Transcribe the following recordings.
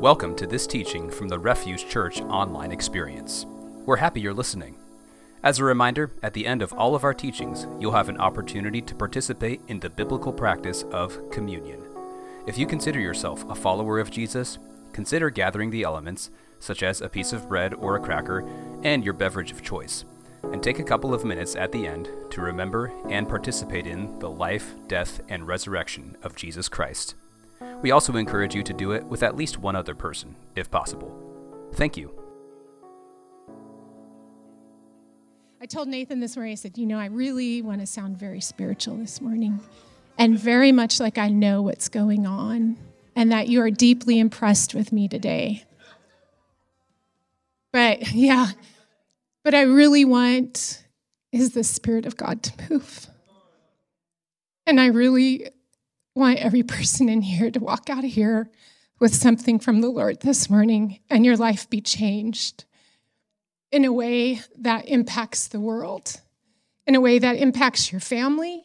Welcome to this teaching from the Refuge Church online experience. We're happy you're listening. As a reminder, at the end of all of our teachings, you'll have an opportunity to participate in the biblical practice of communion. If you consider yourself a follower of Jesus, consider gathering the elements, such as a piece of bread or a cracker, and your beverage of choice, and take a couple of minutes at the end to remember and participate in the life, death, and resurrection of Jesus Christ. We also encourage you to do it with at least one other person, if possible. Thank you. I told Nathan this morning, I said, You know, I really want to sound very spiritual this morning and very much like I know what's going on and that you are deeply impressed with me today. But yeah, but I really want is the Spirit of God to move. And I really want every person in here to walk out of here with something from the Lord this morning and your life be changed in a way that impacts the world, in a way that impacts your family,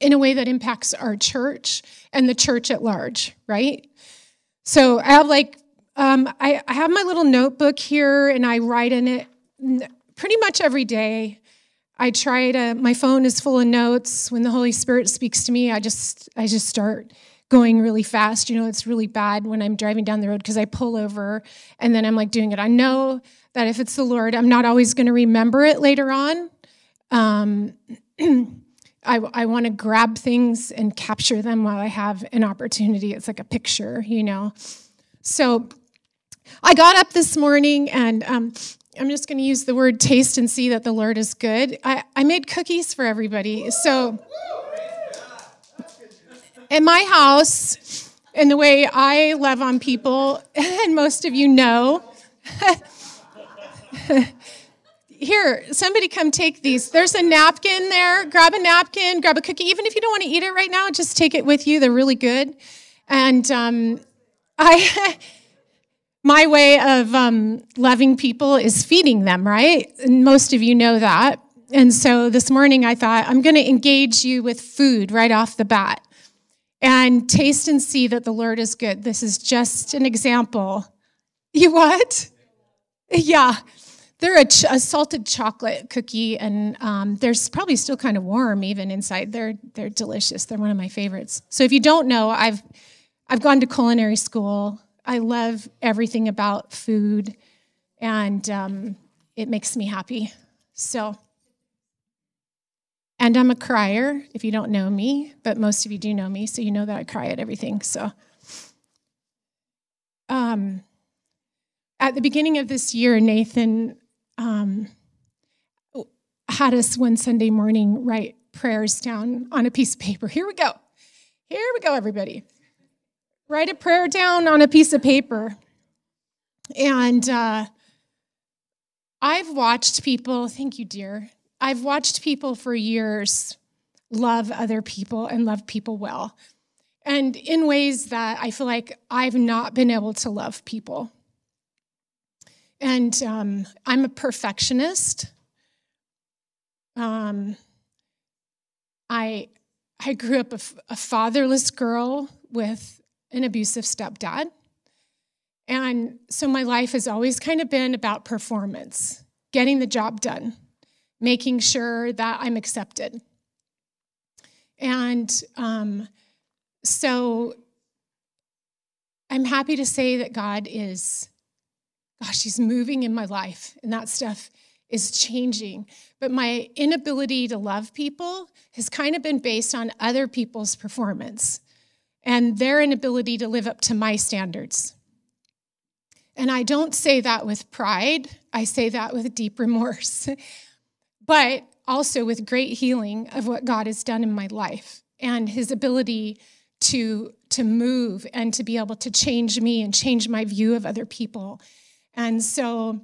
in a way that impacts our church and the church at large, right? So I have like, um, I, I have my little notebook here and I write in it pretty much every day. I try to my phone is full of notes. When the Holy Spirit speaks to me, I just I just start going really fast. You know, it's really bad when I'm driving down the road because I pull over and then I'm like doing it. I know that if it's the Lord, I'm not always going to remember it later on. Um, I, I want to grab things and capture them while I have an opportunity. It's like a picture, you know. So I got up this morning and um, I'm just going to use the word taste and see that the Lord is good. I, I made cookies for everybody. So, in my house, and the way I love on people, and most of you know, here, somebody come take these. There's a napkin there. Grab a napkin, grab a cookie. Even if you don't want to eat it right now, just take it with you. They're really good. And um, I. my way of um, loving people is feeding them, right? And most of you know that. And so this morning I thought, I'm going to engage you with food right off the bat and taste and see that the Lord is good. This is just an example. You what? Yeah. They're a, ch- a salted chocolate cookie, and um, they're probably still kind of warm even inside. They're they're delicious. They're one of my favorites. So if you don't know, I've I've gone to culinary school. I love everything about food, and um, it makes me happy. So, and I'm a crier if you don't know me, but most of you do know me, so you know that I cry at everything. So, um, at the beginning of this year, Nathan um, had us one Sunday morning write prayers down on a piece of paper. Here we go. Here we go, everybody write a prayer down on a piece of paper. And uh, I've watched people, thank you, dear. I've watched people for years love other people and love people well. And in ways that I feel like I've not been able to love people. And um, I'm a perfectionist. Um, I, I grew up a, a fatherless girl with an abusive stepdad. And so my life has always kind of been about performance, getting the job done, making sure that I'm accepted. And um, so I'm happy to say that God is, gosh, He's moving in my life, and that stuff is changing. But my inability to love people has kind of been based on other people's performance and their inability to live up to my standards. And I don't say that with pride, I say that with deep remorse, but also with great healing of what God has done in my life and his ability to, to move and to be able to change me and change my view of other people. And so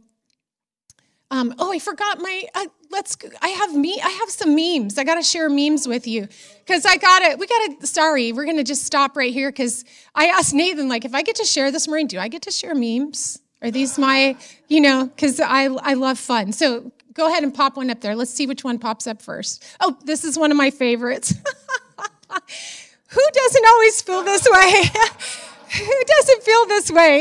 um, oh, I forgot my. Uh, let's. I have me. I have some memes. I got to share memes with you because I got it. We got to. Sorry, we're gonna just stop right here because I asked Nathan like if I get to share this morning. Do I get to share memes? Are these my? You know, because I I love fun. So go ahead and pop one up there. Let's see which one pops up first. Oh, this is one of my favorites. Who doesn't always feel this way? Who doesn't feel this way?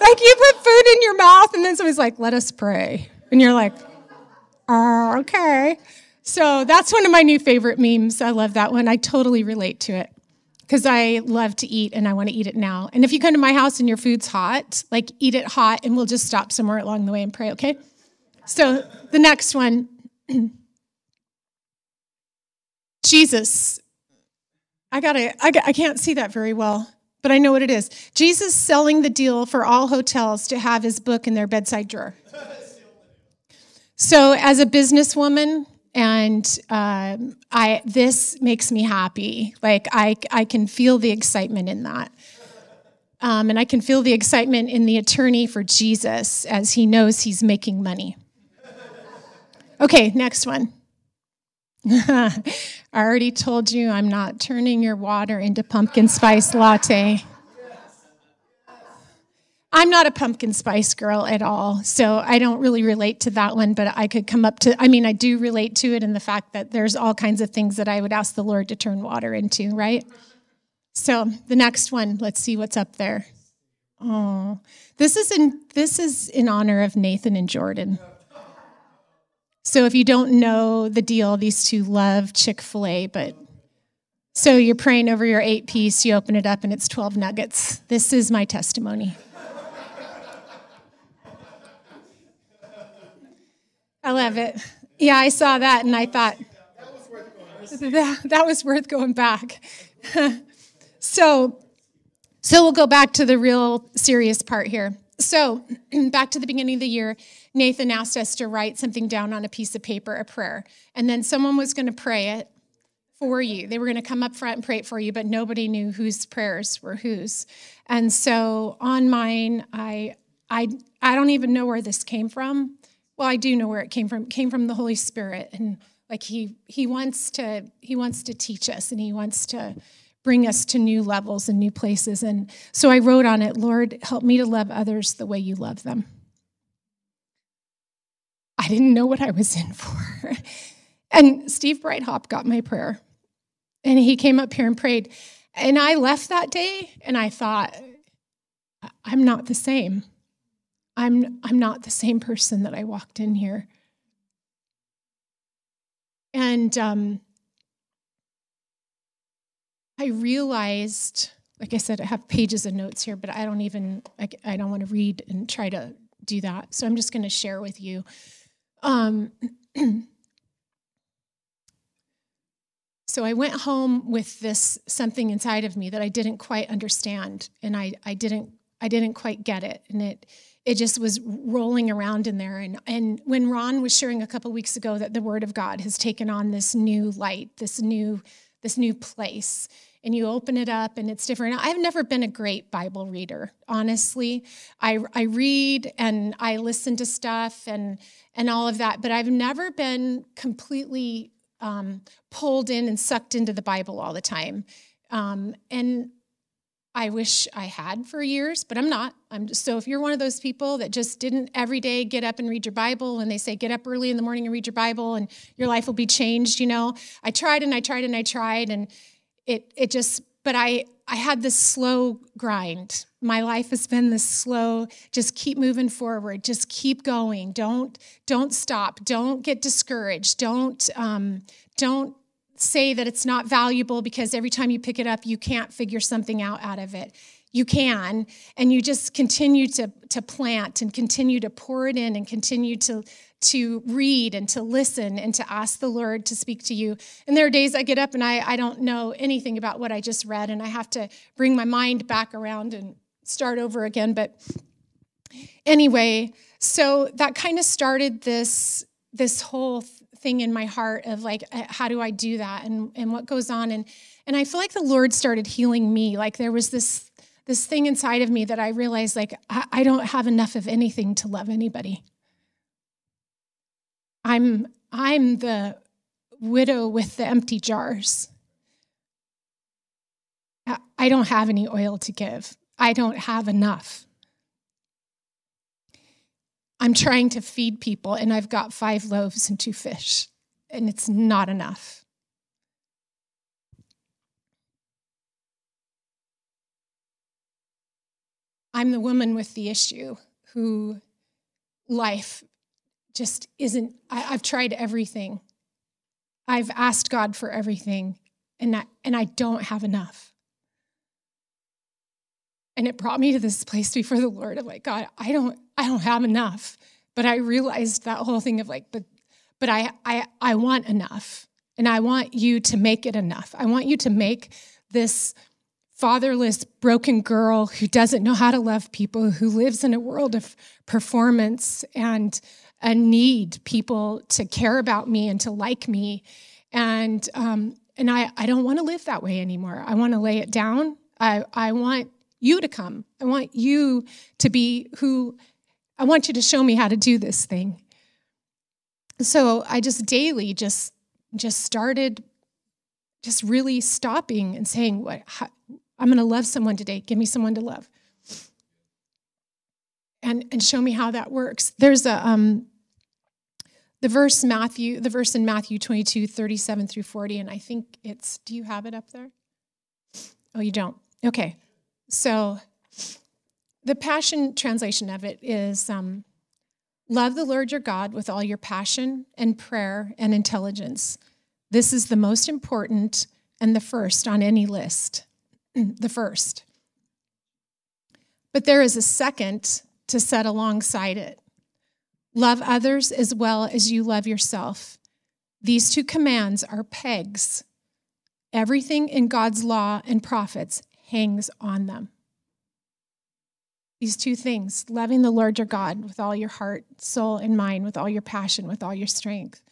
Like you put food in your mouth and then somebody's like, let us pray. And you're like, oh, okay. So that's one of my new favorite memes. I love that one. I totally relate to it because I love to eat and I want to eat it now. And if you come to my house and your food's hot, like eat it hot and we'll just stop somewhere along the way and pray, okay? So the next one Jesus. I gotta, I, I can't see that very well, but I know what it is. Jesus selling the deal for all hotels to have his book in their bedside drawer. So, as a businesswoman, and um, I this makes me happy. Like I I can feel the excitement in that, um, and I can feel the excitement in the attorney for Jesus as he knows he's making money. Okay, next one. I already told you I'm not turning your water into pumpkin spice latte. I'm not a pumpkin spice girl at all, so I don't really relate to that one, but I could come up to, I mean, I do relate to it in the fact that there's all kinds of things that I would ask the Lord to turn water into, right? So the next one, let's see what's up there. Oh, this is in this is in honor of Nathan and Jordan. So if you don't know the deal, these two love Chick-fil-A, but so you're praying over your eight piece, you open it up and it's 12 nuggets. This is my testimony. I love it. Yeah, I saw that and I thought, that, that was worth going back. so, so we'll go back to the real serious part here. So, back to the beginning of the year, Nathan asked us to write something down on a piece of paper, a prayer, and then someone was going to pray it for you. They were going to come up front and pray it for you, but nobody knew whose prayers were whose. And so on mine, I I I don't even know where this came from well i do know where it came from. It came from the holy spirit. And like he he wants to he wants to teach us and he wants to bring us to new levels and new places. And so i wrote on it lord help me to love others the way you love them. I didn't know what i was in for. And steve brighthop got my prayer. And he came up here and prayed. And i left that day and i thought i'm not the same I'm, I'm not the same person that I walked in here. And um, I realized, like I said, I have pages of notes here, but I don't even, I, I don't want to read and try to do that. So I'm just going to share with you. Um, so I went home with this something inside of me that I didn't quite understand, and I, I didn't I didn't quite get it, and it it just was rolling around in there. And, and when Ron was sharing a couple weeks ago that the Word of God has taken on this new light, this new, this new place, and you open it up and it's different. I've never been a great Bible reader, honestly. I, I read and I listen to stuff and, and all of that, but I've never been completely um, pulled in and sucked into the Bible all the time. Um, and I wish I had for years, but I'm not. I'm just, so if you're one of those people that just didn't every day get up and read your Bible, and they say get up early in the morning and read your Bible, and your life will be changed, you know, I tried and I tried and I tried, and it it just. But I I had this slow grind. My life has been this slow. Just keep moving forward. Just keep going. Don't don't stop. Don't get discouraged. Don't um, don't say that it's not valuable because every time you pick it up, you can't figure something out out of it. You can, and you just continue to, to plant and continue to pour it in and continue to, to read and to listen and to ask the Lord to speak to you. And there are days I get up and I, I don't know anything about what I just read, and I have to bring my mind back around and start over again. But anyway, so that kind of started this this whole thing in my heart of like uh, how do i do that and and what goes on? And and i feel like the lord started healing me. Like there was this this thing inside of me that i realized like i, I don't have enough of anything to love anybody. I'm i'm the widow with the empty jars. I don't have any oil to give. I don't have enough I'm trying to feed people and I've got five loaves and two fish, and it's not enough. I'm the woman with the issue who life just isn't, I, have tried everything. I've asked God for everything, and I, and I don't have enough. And it brought me to this place before the Lord of like, God, I don't, I don't have enough. But I realized that whole thing of like, but but I I I want enough. And I want you to make it enough. I want you to make this fatherless, broken girl who doesn't know how to love people, who lives in a world of performance and a need people to care about me and to like me. And um, and I, I don't want to live that way anymore. I want to lay it down. I, I want you to come. I want you to be who I want you to show me how to do this thing. So I just daily just just started just really stopping and saying what how, I'm going to love someone today. Give me someone to love. And and show me how that works. There's a um the verse Matthew, the verse in Matthew 22, 37 through 40, and I think it's, do you have it up there? Oh, you don't? Okay. So the Passion translation of it is um, Love the Lord your God with all your passion and prayer and intelligence. This is the most important and the first on any list. the first. But there is a second to set alongside it love others as well as you love yourself. These two commands are pegs. Everything in God's law and prophets hangs on them. These two things loving the Lord your God with all your heart, soul, and mind, with all your passion, with all your strength,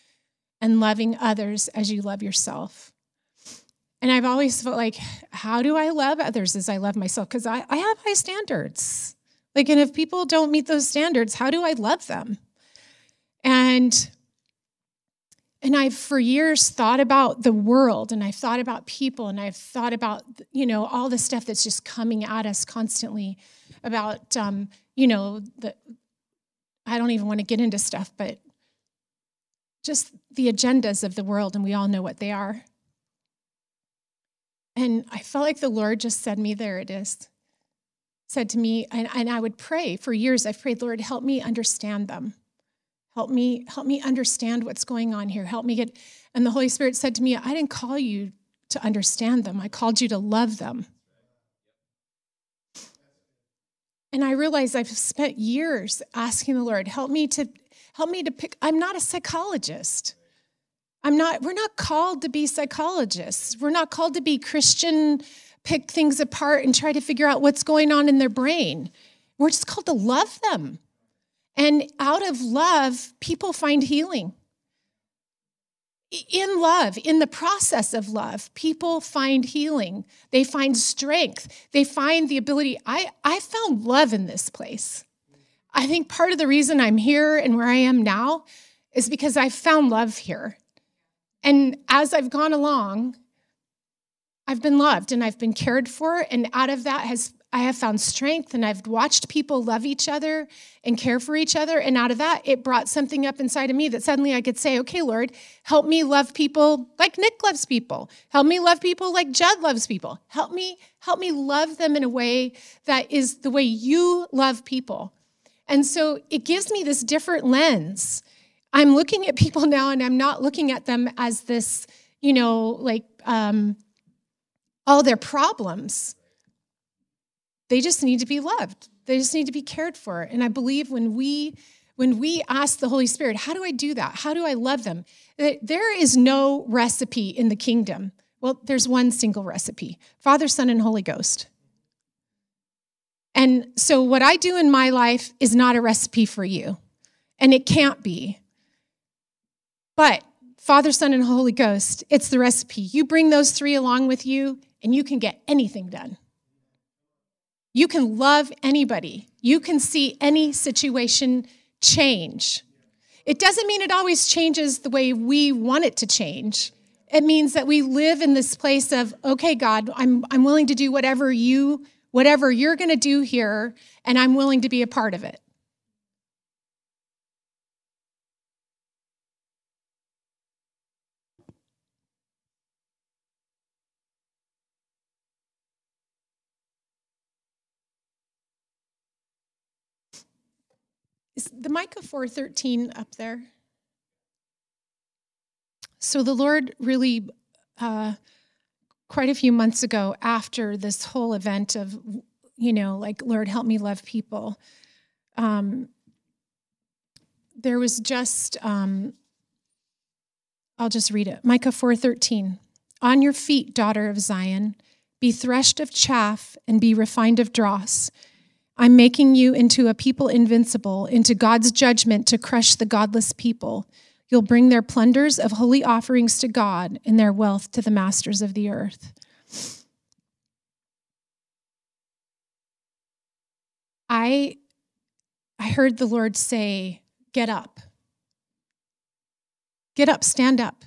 and loving others as you love yourself. And I've always felt like, how do I love others as I love myself? Because I, I have high standards. Like, and if people don't meet those standards, how do I love them? And and I've for years thought about the world and I've thought about people and I've thought about, you know, all the stuff that's just coming at us constantly about, um, you know, the, I don't even want to get into stuff, but just the agendas of the world, and we all know what they are. And I felt like the Lord just said me, there it is. Said to me, and, and I would pray for years. I've prayed, Lord, help me understand them. Help me, help me understand what's going on here. Help me get. And the Holy Spirit said to me, I didn't call you to understand them. I called you to love them. And I realized I've spent years asking the Lord, help me to help me to pick. I'm not a psychologist. I'm not, we're not called to be psychologists. We're not called to be Christian, pick things apart and try to figure out what's going on in their brain. We're just called to love them. And out of love, people find healing in love, in the process of love, people find healing. They find strength. They find the ability. I, I found love in this place. I think part of the reason I'm here and where I am now is because I found love here. And as I've gone along, I've been loved and I've been cared for. And out of that has I have found strength and I've watched people love each other and care for each other. And out of that, it brought something up inside of me that suddenly I could say, okay, Lord, help me love people like Nick loves people. Help me love people like Judd loves people. Help me, help me love them in a way that is the way you love people. And so it gives me this different lens. I'm looking at people now and I'm not looking at them as this, you know, like um, all their problems they just need to be loved. They just need to be cared for. And I believe when we when we ask the Holy Spirit, how do I do that? How do I love them? There is no recipe in the kingdom. Well, there's one single recipe Father, Son, and Holy Ghost. And so, what I do in my life is not a recipe for you, and it can't be. But Father, Son, and Holy Ghost, it's the recipe. You bring those three along with you, and you can get anything done. You can love anybody, you can see any situation change. It doesn't mean it always changes the way we want it to change. It means that we live in this place of, okay, God, I'm, I'm willing to do whatever you, whatever you're going to do here, and I'm willing to be a part of it. Is the Micah 4:13 up there? So the Lord really, uh, quite a few months ago, after this whole event of, you know, like Lord help me love people, um, there was just, um, I'll just read it. Micah 4:13. On your feet, daughter of Zion, be threshed of chaff and be refined of dross. I'm making you into a people invincible, into God's judgment to crush the godless people. You'll bring their plunders of holy offerings to God and their wealth to the masters of the earth. I I heard the Lord say, "Get up. Get up, stand up."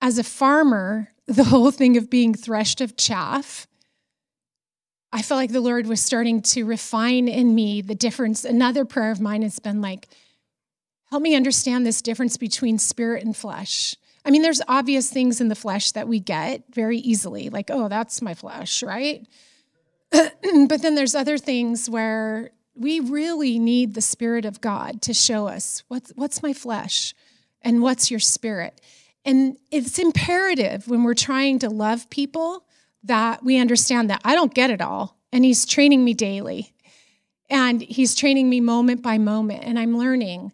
As a farmer, the whole thing of being threshed of chaff, I felt like the Lord was starting to refine in me the difference. Another prayer of mine has been like, Help me understand this difference between spirit and flesh. I mean, there's obvious things in the flesh that we get very easily, like, oh, that's my flesh, right? but then there's other things where we really need the Spirit of God to show us what's, what's my flesh and what's your spirit. And it's imperative when we're trying to love people that we understand that I don't get it all. And He's training me daily. And He's training me moment by moment. And I'm learning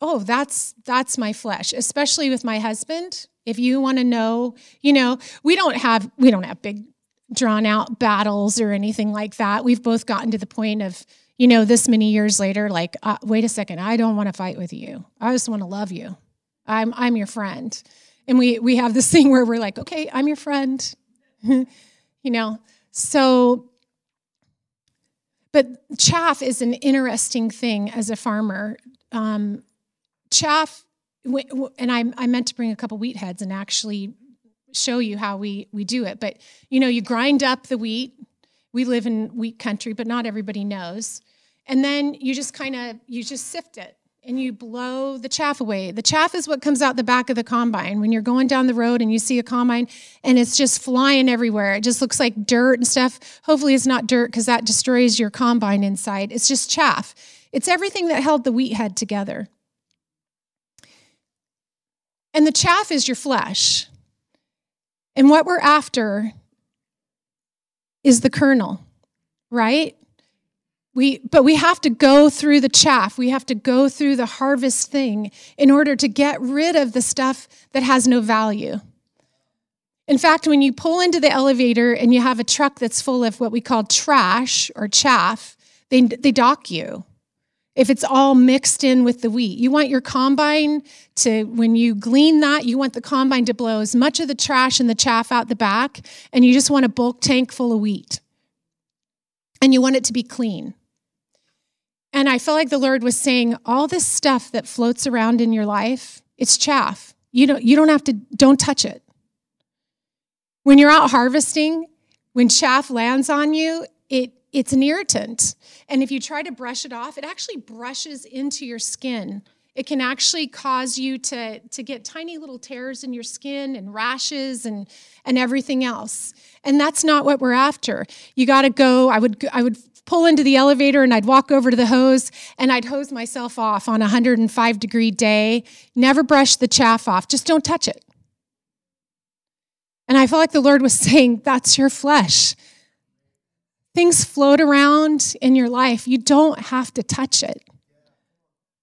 oh that's that's my flesh especially with my husband if you want to know you know we don't have we don't have big drawn out battles or anything like that we've both gotten to the point of you know this many years later like uh, wait a second i don't want to fight with you i just want to love you i'm i'm your friend and we we have this thing where we're like okay i'm your friend you know so but chaff is an interesting thing as a farmer um, chaff, and I, I meant to bring a couple wheat heads and actually show you how we we do it. But you know, you grind up the wheat. We live in wheat country, but not everybody knows. And then you just kind of you just sift it and you blow the chaff away. The chaff is what comes out the back of the combine when you're going down the road and you see a combine and it's just flying everywhere. It just looks like dirt and stuff. Hopefully, it's not dirt because that destroys your combine inside. It's just chaff. It's everything that held the wheat head together. And the chaff is your flesh. And what we're after is the kernel, right? We, but we have to go through the chaff. We have to go through the harvest thing in order to get rid of the stuff that has no value. In fact, when you pull into the elevator and you have a truck that's full of what we call trash or chaff, they, they dock you if it's all mixed in with the wheat. You want your combine to, when you glean that, you want the combine to blow as much of the trash and the chaff out the back, and you just want a bulk tank full of wheat. And you want it to be clean. And I felt like the Lord was saying, all this stuff that floats around in your life, it's chaff. You don't, you don't have to, don't touch it. When you're out harvesting, when chaff lands on you, it it's an irritant. And if you try to brush it off, it actually brushes into your skin. It can actually cause you to, to get tiny little tears in your skin and rashes and, and everything else. And that's not what we're after. You got to go. I would, I would pull into the elevator and I'd walk over to the hose and I'd hose myself off on a 105 degree day. Never brush the chaff off. Just don't touch it. And I felt like the Lord was saying, That's your flesh. Things float around in your life. You don't have to touch it.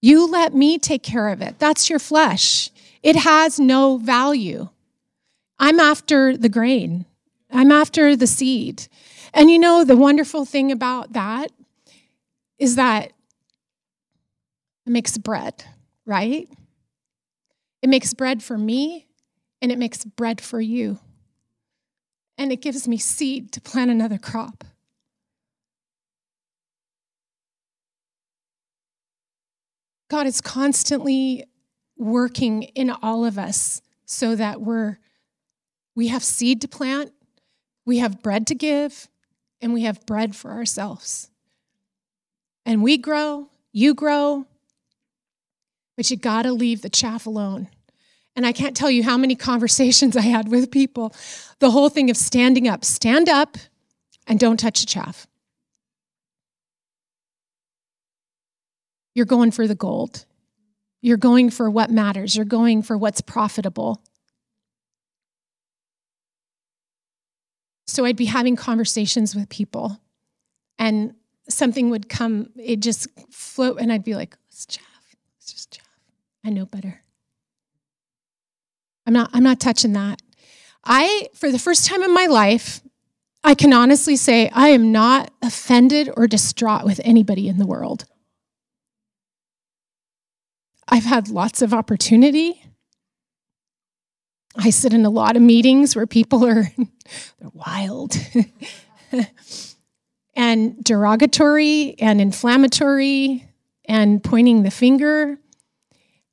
You let me take care of it. That's your flesh. It has no value. I'm after the grain, I'm after the seed. And you know, the wonderful thing about that is that it makes bread, right? It makes bread for me and it makes bread for you. And it gives me seed to plant another crop. God is constantly working in all of us so that we're we have seed to plant, we have bread to give, and we have bread for ourselves. And we grow, you grow, but you got to leave the chaff alone. And I can't tell you how many conversations I had with people. The whole thing of standing up, stand up and don't touch the chaff. you're going for the gold. You're going for what matters. You're going for what's profitable. So I'd be having conversations with people and something would come, it just float, and I'd be like, it's chaff. It's just chaff. I know better. I'm not, I'm not touching that. I, for the first time in my life, I can honestly say I am not offended or distraught with anybody in the world. I've had lots of opportunity. I sit in a lot of meetings where people are they're wild and derogatory and inflammatory and pointing the finger.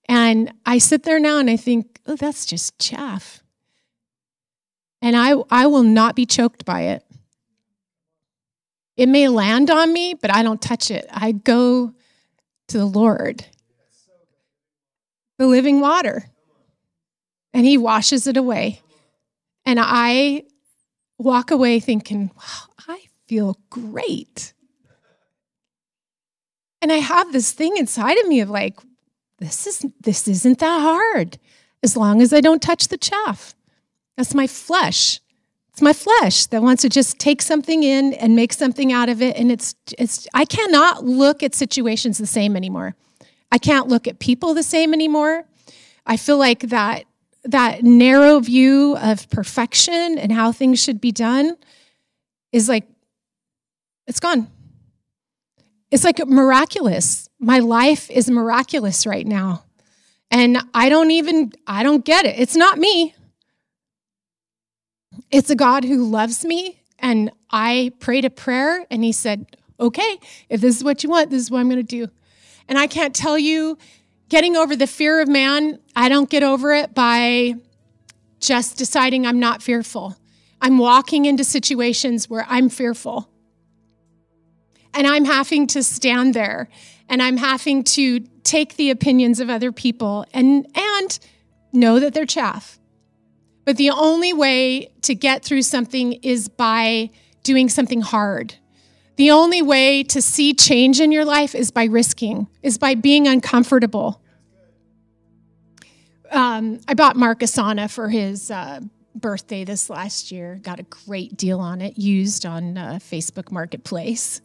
And I sit there now and I think, oh, that's just chaff. And I, I will not be choked by it. It may land on me, but I don't touch it. I go to the Lord, the living water, and He washes it away. And I walk away thinking, wow, I feel great. And I have this thing inside of me of like, this is this isn't that hard as long as I don't touch the chaff. That's my flesh. It's my flesh that wants to just take something in and make something out of it. And it's it's I cannot look at situations the same anymore. I can't look at people the same anymore. I feel like that that narrow view of perfection and how things should be done is like it's gone. It's like miraculous. My life is miraculous right now. And I don't even I don't get it. It's not me. It's a God who loves me and I prayed a prayer and he said, "Okay, if this is what you want, this is what I'm going to do." And I can't tell you Getting over the fear of man, I don't get over it by just deciding I'm not fearful. I'm walking into situations where I'm fearful. And I'm having to stand there and I'm having to take the opinions of other people and, and know that they're chaff. But the only way to get through something is by doing something hard. The only way to see change in your life is by risking, is by being uncomfortable. Um, I bought Mark a sauna for his uh, birthday this last year. Got a great deal on it, used on uh, Facebook Marketplace.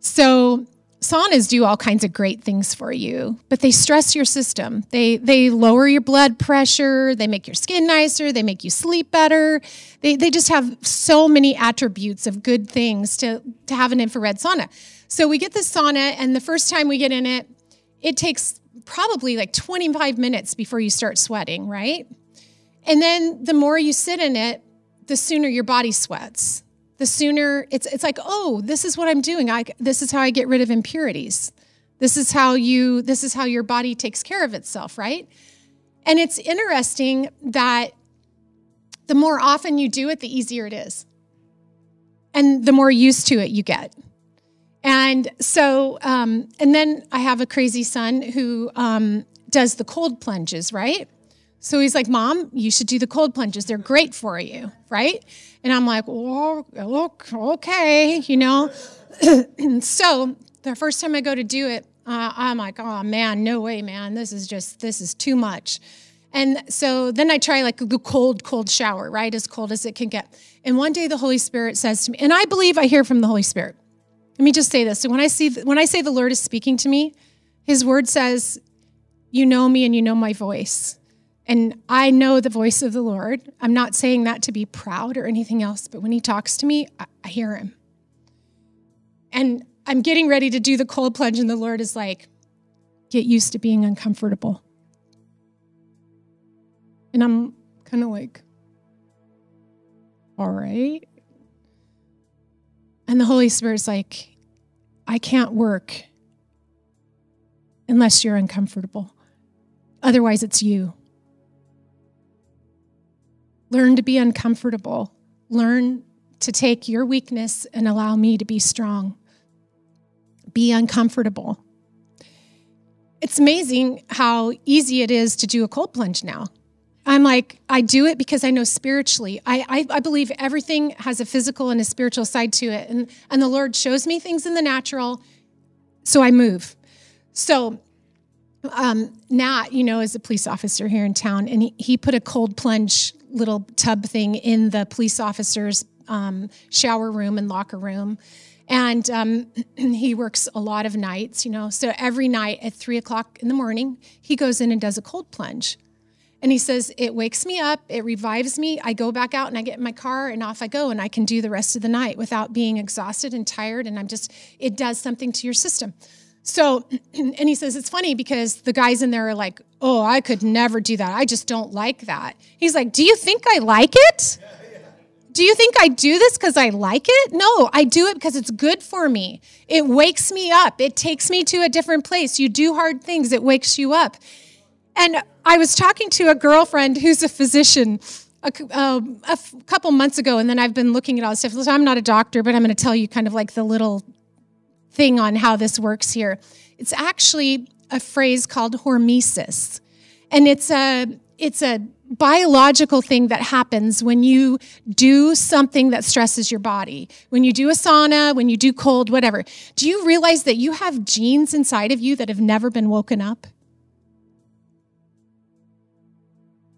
So saunas do all kinds of great things for you, but they stress your system. They they lower your blood pressure, they make your skin nicer, they make you sleep better. They they just have so many attributes of good things to to have an infrared sauna. So we get the sauna and the first time we get in it, it takes probably like 25 minutes before you start sweating, right? And then the more you sit in it, the sooner your body sweats. The sooner it's it's like oh this is what i'm doing. I this is how i get rid of impurities. This is how you this is how your body takes care of itself right? And it's interesting that the more often you do it the easier it is. And the more used to it you get and so um, and then i have a crazy son who um, does the cold plunges right so he's like, Mom, you should do the cold plunges. They're great for you, right? And I'm like, oh, okay, you know. so the first time I go to do it, uh, I'm like, oh man, no way, man. This is just, this is too much. And so then I try like a cold, cold shower, right? As cold as it can get. And one day the Holy Spirit says to me, and I believe I hear from the Holy Spirit. Let me just say this. So when I see, when I say the Lord is speaking to me, his word says, you know me and you know my voice. And I know the voice of the Lord. I'm not saying that to be proud or anything else, but when he talks to me, I, I hear him. And I'm getting ready to do the cold plunge, and the Lord is like, get used to being uncomfortable. And I'm kind of like, all right. And the Holy Spirit's like, I can't work unless you're uncomfortable. Otherwise, it's you. Learn to be uncomfortable. Learn to take your weakness and allow me to be strong. Be uncomfortable. It's amazing how easy it is to do a cold plunge now. I'm like, I do it because I know spiritually. I, I, I, believe everything has a physical and a spiritual side to it. And, and the Lord shows me things in the natural, so I move. So, um, Nat, you know, is a police officer here in town, and he, he put a cold plunge little tub thing in the police officer's um, shower room and locker room. And um, he works a lot of nights, you know. So every night at three o'clock in the morning, he goes in and does a cold plunge. And he says, It wakes me up, it revives me. I go back out and I get in my car and off I go, and I can do the rest of the night without being exhausted and tired. And I'm just, it does something to your system. So, and he says, It's funny because the guys in there are like, Oh, I could never do that. I just don't like that. He's like, Do you think I like it? Do you think I do this because I like it? No, I do it because it's good for me. It wakes me up. It takes me to a different place. You do hard things, it wakes you up. And I was talking to a girlfriend who's a physician a, uh, a f- couple months ago, and then I've been looking at all this stuff. So I'm not a doctor, but I'm going to tell you kind of like the little thing on how this works here. It's actually a phrase called hormesis, and it's a it's a biological thing that happens when you do something that stresses your body. When you do a sauna, when you do cold, whatever. Do you realize that you have genes inside of you that have never been woken up?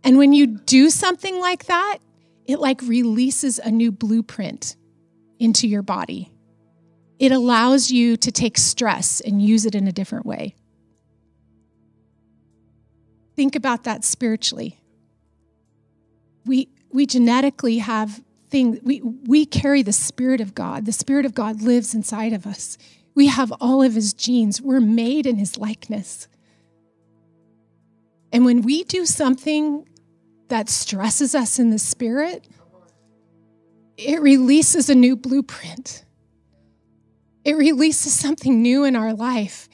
And when you do something like that, it like releases a new blueprint into your body. It allows you to take stress and use it in a different way. Think about that spiritually. We, we genetically have things, we, we carry the Spirit of God. The Spirit of God lives inside of us. We have all of His genes. We're made in His likeness. And when we do something that stresses us in the spirit, it releases a new blueprint. It releases something new in our life.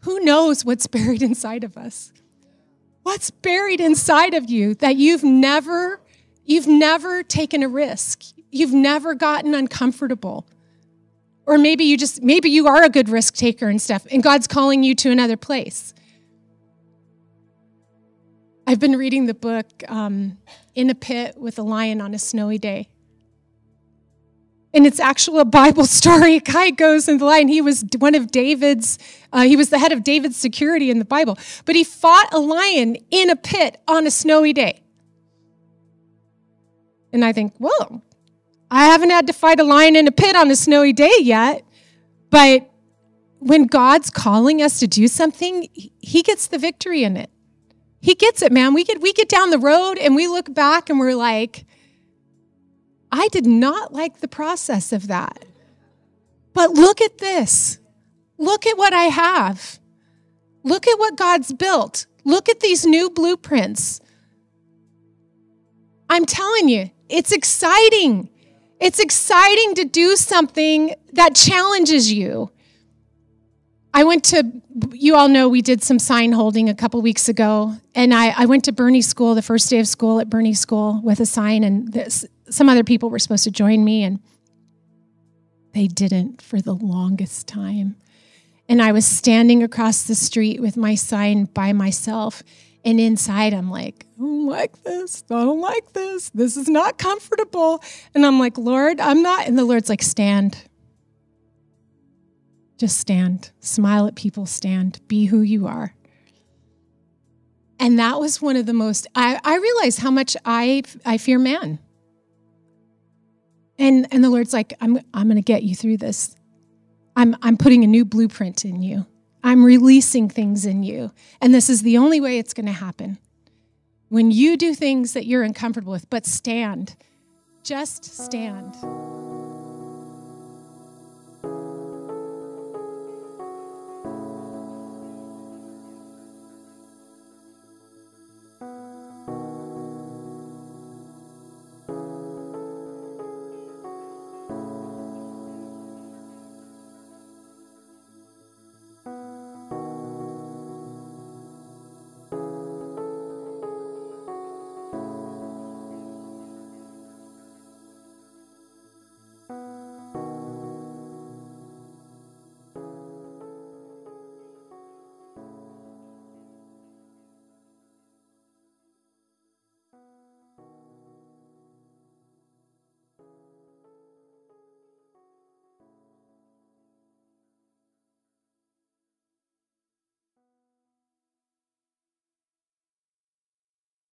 Who knows what's buried inside of us? What's buried inside of you that you've never you've never taken a risk. You've never gotten uncomfortable. Or maybe you just maybe you are a good risk taker and stuff and God's calling you to another place. I've been reading the book um, In a Pit with a Lion on a Snowy Day. And it's actually a Bible story. A guy goes in the lion. He was one of David's, uh, he was the head of David's security in the Bible. But he fought a lion in a pit on a snowy day. And I think, whoa, I haven't had to fight a lion in a pit on a snowy day yet. But when God's calling us to do something, he gets the victory in it. He gets it, man. We get we get down the road and we look back and we're like, I did not like the process of that. But look at this. Look at what I have. Look at what God's built. Look at these new blueprints. I'm telling you, it's exciting. It's exciting to do something that challenges you. I went to, you all know we did some sign holding a couple weeks ago, and I, I went to Boerne School, the first day of school at Boerne School with a sign, and this, some other people were supposed to join me, and they didn't for the longest time. And I was standing across the street with my sign by myself, and inside I'm like, I don't like this. I don't like this. This is not comfortable. And I'm like, Lord, I'm not. And the Lord's like, stand just stand, smile at people, stand, be who you are. And that was one of the most, I, I realized how much I, I fear man. And, and the Lord's like, I'm, I'm going to get you through this. I'm, I'm putting a new blueprint in you. I'm releasing things in you. And this is the only way it's going to happen. When you do things that you're uncomfortable with, but stand, just stand.